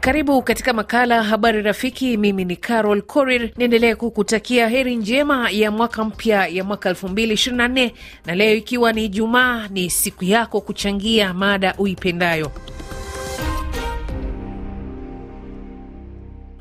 Karibu katika makala Habari Rafiki. Mimi ni Carol Korir, niendelee kukutakia heri njema ya mwaka mpya ya mwaka 2024 na leo ikiwa ni Ijumaa, ni siku yako kuchangia mada uipendayo.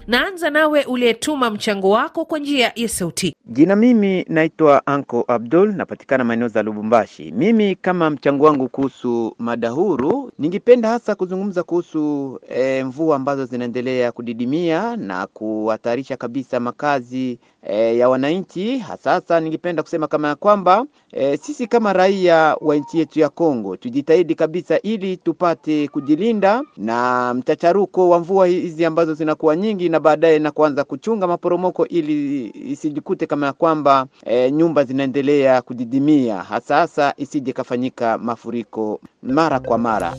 Naanza nawe uliyetuma mchango wako kwa njia ya sauti. Jina mimi naitwa Anko Abdul, napatikana maeneo za Lubumbashi. Mimi kama mchango wangu kuhusu mada huru, ningependa hasa kuzungumza kuhusu e, mvua ambazo zinaendelea kudidimia na kuhatarisha kabisa makazi e, ya wananchi. Sasa ningependa kusema kama ya kwamba e, sisi kama raia wa nchi yetu ya Kongo tujitahidi kabisa ili tupate kujilinda na mchacharuko wa mvua hizi ambazo zinakuwa nyingi na baadaye na kuanza kuchunga maporomoko ili isijikute kama ya kwamba e, nyumba zinaendelea kudidimia, hasa isije kafanyika mafuriko mara kwa mara.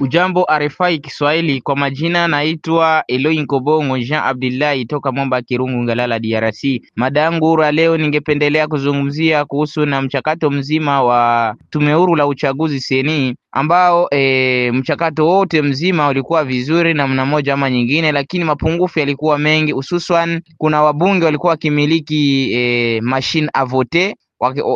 Ujambo RFI Kiswahili, kwa majina naitwa Eloi Nkobongo Jean Abdullahi toka Momba Kirungu, Ngalala, DRC. Mada yangu ra leo ningependelea kuzungumzia kuhusu na mchakato mzima wa tume huru la uchaguzi seni ambao e, mchakato wote mzima ulikuwa vizuri namna moja ama nyingine, lakini mapungufu yalikuwa mengi, hususan kuna wabunge walikuwa wakimiliki e, machine a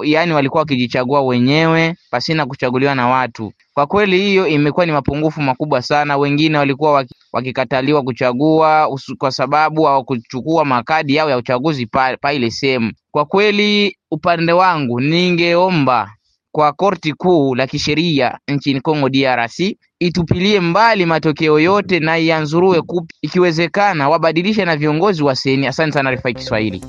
yaani walikuwa wakijichagua wenyewe pasina kuchaguliwa na watu. Kwa kweli hiyo imekuwa ni mapungufu makubwa sana. Wengine walikuwa waki, wakikataliwa kuchagua kwa sababu hawakuchukua makadi yao ya uchaguzi pa, pa sehemu. Kwa kweli upande wangu ningeomba kwa korti kuu la kisheria nchini Kongo DRC itupilie mbali matokeo yote na ianzurue kupi, ikiwezekana wabadilishe na viongozi wa seni. Asante sana RFI Kiswahili.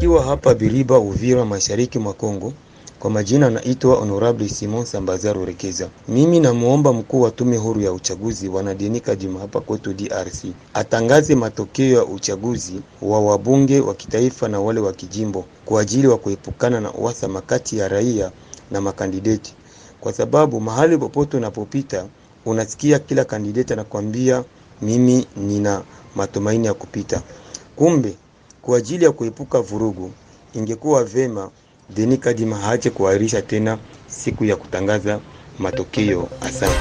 Kiwa hapa Biriba, Uvira, mashariki mwa Kongo. Kwa majina naitwa Honorable Simon Sambazaru Rekeza. Mimi namuomba mkuu wa tume huru ya uchaguzi wanadenika juma hapa kwetu DRC atangaze matokeo ya uchaguzi wa wabunge wa kitaifa na wale wa kijimbo kwa ajili wa kuepukana na uhasama kati ya raia na makandideti, kwa sababu mahali popote unapopita unasikia kila kandideti anakwambia mimi nina matumaini ya kupita, kumbe kwa ajili ya kuepuka vurugu, ingekuwa vema Deni Kadima haache kuahirisha tena siku ya kutangaza matokeo. Asante.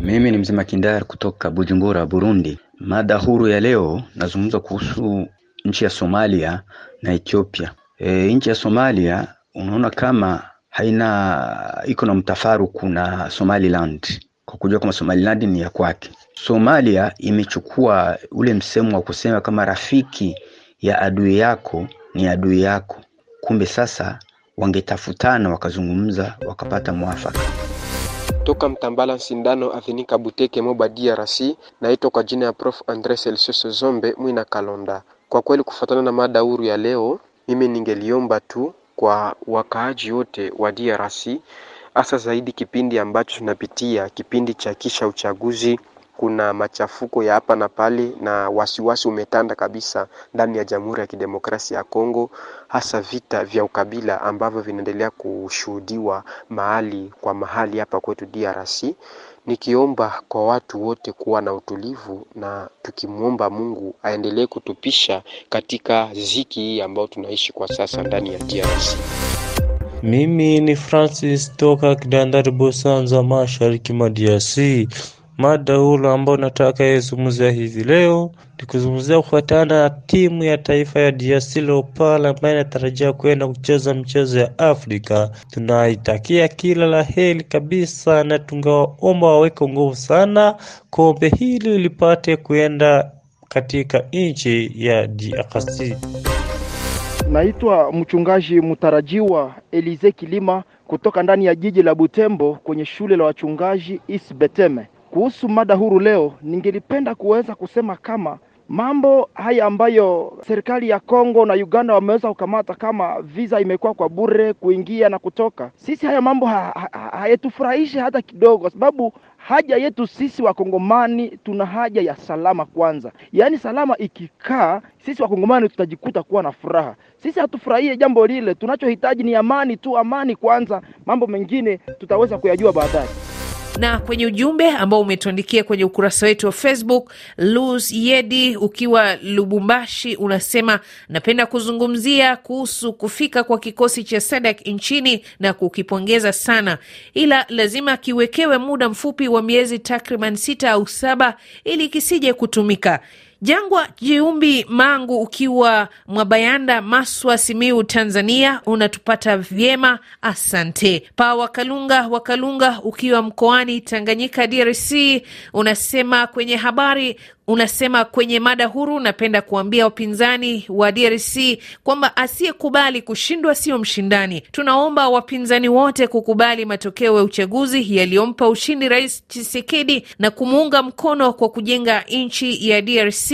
Mimi ni mzima Kindar kutoka Bujumbura, Burundi. Mada huru ya leo nazungumza kuhusu nchi ya Somalia na Ethiopia. E, nchi ya Somalia unaona kama haina iko na mtafaruku na Somaliland kwa kujua kama Somaliland ni ya kwake. Somalia imechukua ule msemo wa kusema kama rafiki ya adui yako ni adui yako. Kumbe sasa wangetafutana wakazungumza wakapata mwafaka. Toka Mtambala Sindano Athenika Buteke Moba DRC, naitwa kwa jina ya Prof Andre Celsius Zombe Mwina Kalonda. Kwa kweli, kufuatana na mada huru ya leo, mimi ningeliomba tu kwa wakaaji wote wa DRC, hasa zaidi kipindi ambacho tunapitia, kipindi cha kisha uchaguzi kuna machafuko ya hapa na pale na wasiwasi umetanda kabisa ndani ya Jamhuri ya Kidemokrasia ya Kongo, hasa vita vya ukabila ambavyo vinaendelea kushuhudiwa mahali kwa mahali hapa kwetu DRC, nikiomba kwa watu wote kuwa na utulivu na tukimwomba Mungu aendelee kutupisha katika ziki hii ambayo tunaishi kwa sasa ndani ya DRC. Mimi ni Francis toka Kidandari Bosanza, mashariki mwa DRC. Mada huru ambayo nataka izungumzia hivi leo ni kuzungumzia kufuatana na timu ya taifa ya DRC Leopards ambayo inatarajia kwenda kucheza mchezo ya Afrika. Tunaitakia kila la heri kabisa, na tungewaomba waweke nguvu sana kombe hili lipate kuenda katika nchi ya DRC. Naitwa mchungaji mtarajiwa Elize Kilima kutoka ndani ya jiji la Butembo kwenye shule la wachungaji East Beteme. Kuhusu mada huru leo, ningelipenda kuweza kusema kama mambo haya ambayo serikali ya Kongo na Uganda wameweza kukamata kama visa imekuwa kwa bure kuingia na kutoka, sisi haya mambo hayatufurahishi ha, ha, hata kidogo, kwa sababu haja yetu sisi Wakongomani tuna haja ya salama kwanza. Yaani salama ikikaa, sisi Wakongomani tutajikuta kuwa na furaha. Sisi hatufurahie jambo lile, tunachohitaji ni amani tu, amani kwanza. Mambo mengine tutaweza kuyajua baadaye. Na kwenye ujumbe ambao umetuandikia kwenye ukurasa wetu wa Facebook, Luz Yedi ukiwa Lubumbashi unasema napenda kuzungumzia kuhusu kufika kwa kikosi cha SADC nchini na kukipongeza sana, ila lazima kiwekewe muda mfupi wa miezi takriban sita au saba ili kisije kutumika. Jangwa Jiumbi Mangu ukiwa Mwabayanda, Maswa, Simiu, Tanzania, unatupata vyema, asante. Pa Wakalunga Wakalunga ukiwa mkoani Tanganyika, DRC, unasema kwenye habari unasema kwenye mada huru, napenda kuambia wapinzani wa DRC kwamba asiyekubali kushindwa sio mshindani. Tunaomba wapinzani wote kukubali matokeo ya uchaguzi yaliyompa ushindi Rais Tshisekedi na kumuunga mkono kwa kujenga nchi ya DRC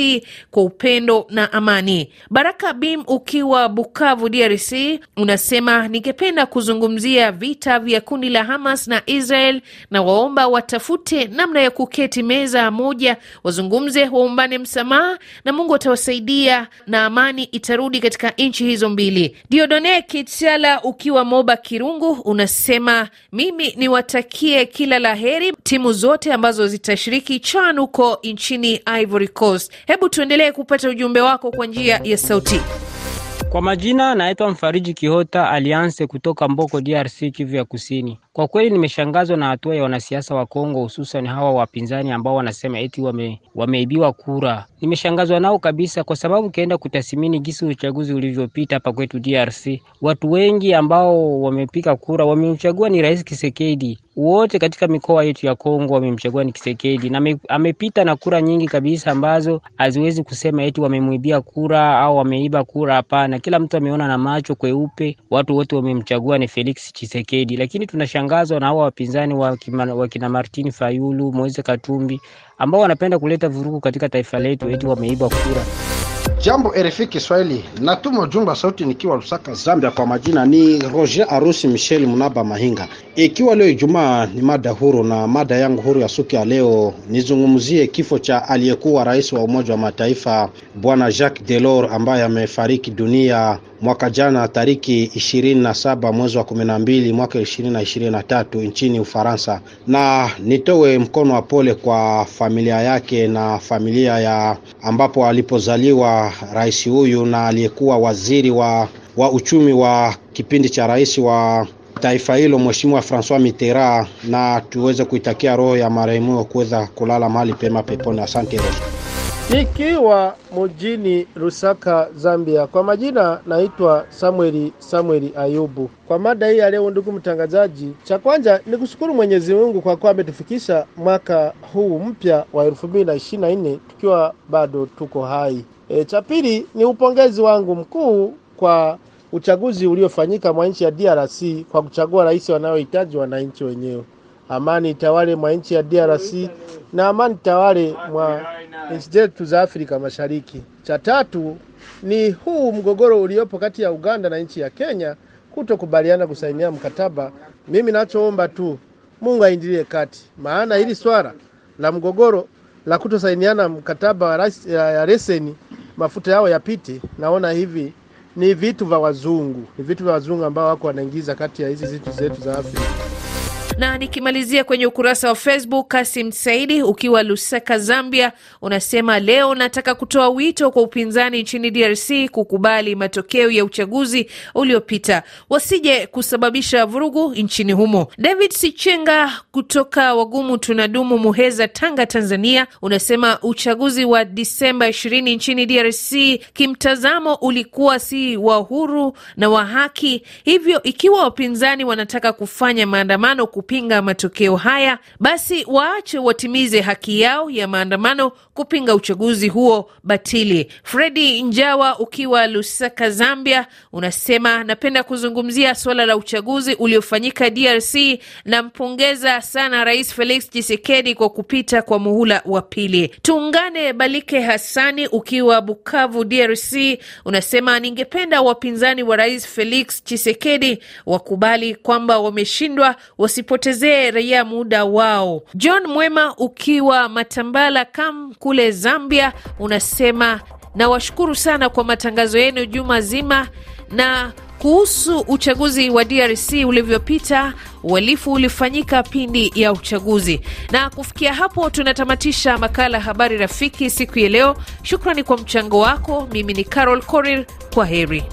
kwa upendo na amani. Baraka Bim ukiwa Bukavu, DRC, unasema ningependa kuzungumzia vita vya kundi la Hamas na Israel na waomba watafute namna ya kuketi meza moja, wazungumze waumbane msamaha na Mungu atawasaidia na amani itarudi katika nchi hizo mbili. Diodone Kitsala ukiwa Moba Kirungu unasema mimi niwatakie kila la heri timu zote ambazo zitashiriki CHAN huko nchini Ivory Coast. Hebu tuendelee kupata ujumbe wako kwa njia ya sauti. Kwa majina naitwa Mfariji Kihota Alianse kutoka Mboko, DRC, Kivu ya Kusini. Kwa kweli nimeshangazwa na hatua ya wanasiasa wa Kongo, hususan hawa wapinzani ambao wanasema eti wame, wameibiwa kura. Nimeshangazwa nao kabisa, kwa sababu ukienda kutathmini gisi uchaguzi ulivyopita hapa kwetu DRC, watu wengi ambao wamepiga kura wamemchagua ni Rais Kisekedi. Wote katika mikoa yetu ya Kongo wamemchagua ni Kisekedi na amepita na kura nyingi kabisa ambazo haziwezi kusema eti wamemwibia kura au wameiba kura. Hapana, kila mtu ameona na macho kweupe, watu wote wamemchagua ni Felix Chisekedi, lakini tunashangazwa na hawa wapinzani wa wakina Martin Fayulu, Moise Katumbi ambao wanapenda kuleta vurugu katika taifa letu eti wameiba kura. Jambo RFI Kiswahili, natuma ujumbe sauti nikiwa Lusaka, Zambia. Kwa majina ni Roger Arusi Michel Munaba Mahinga. Ikiwa leo Ijumaa ni mada huru, na mada yangu huru ya siku ya leo nizungumzie kifo cha aliyekuwa rais wa Umoja wa Mataifa Bwana Jacques Delors ambaye amefariki dunia mwaka jana tariki ishirini na saba mwezi wa kumi na mbili mwaka ishirini na ishirini na tatu nchini Ufaransa, na nitowe mkono wa pole kwa familia yake na familia ya ambapo alipozaliwa rais huyu na aliyekuwa waziri wa, wa uchumi wa kipindi cha rais wa taifa hilo Mheshimiwa Francois Mitterrand, na tuweze kuitakia roho ya marehemu kuweza kulala mahali pema peponi. Asante. Nikiwa mjini Lusaka, Zambia. Kwa majina naitwa Samueli Samueli Ayubu. Kwa mada hii ya leo, ndugu mtangazaji, cha kwanza ni kushukuru Mwenyezi Mungu kwa kuwa ametufikisha mwaka huu mpya wa elfu mbili na ishirini na nne tukiwa bado tuko hai. E, cha pili ni upongezi wangu mkuu kwa uchaguzi uliofanyika mwa nchi ya DRC kwa kuchagua rais wanaohitaji wananchi wenyewe. Amani itawale mwa nchi ya DRC na amani itawale mwa nchi zetu za Afrika Mashariki. Cha tatu ni huu mgogoro uliopo kati ya Uganda na nchi ya Kenya kutokubaliana kusainia mkataba. Mimi nachoomba tu Mungu aingilie kati, maana hili swala la mgogoro la kutosainiana mkataba wa ya, leseni mafuta yao yapite, naona hivi ni vitu vya wazungu, ni vitu vya wazungu ambao wako wanaingiza kati ya hizi zitu zetu za Afrika na nikimalizia kwenye ukurasa wa Facebook, Kasim Saidi ukiwa Lusaka, Zambia, unasema leo nataka kutoa wito kwa upinzani nchini DRC kukubali matokeo ya uchaguzi uliopita, wasije kusababisha vurugu nchini humo. David Sichenga kutoka Wagumu Tunadumu, Muheza, Tanga, Tanzania, unasema uchaguzi wa Disemba 20 nchini DRC kimtazamo ulikuwa si wa huru na wa haki, hivyo ikiwa wapinzani wanataka kufanya maandamano kupinga matokeo haya, basi waache watimize haki yao ya maandamano kupinga uchaguzi huo batili. Fredi Njawa ukiwa Lusaka, Zambia, unasema napenda kuzungumzia suala la uchaguzi uliofanyika DRC. Nampongeza sana Rais Felix Tshisekedi kwa kupita kwa muhula wa pili. Tuungane Balike Hassani ukiwa Bukavu, DRC, unasema ningependa wapinzani wa Rais Felix Tshisekedi wakubali kwamba wameshindwa wasipotezee raia muda wao. John Mwema ukiwa Matambala Kam kule Zambia, unasema nawashukuru sana kwa matangazo yenu juma zima na kuhusu uchaguzi wa DRC ulivyopita, uhalifu ulifanyika pindi ya uchaguzi. Na kufikia hapo tunatamatisha makala Habari Rafiki siku ya leo. Shukrani kwa mchango wako. Mimi ni Carol Korir, kwa heri.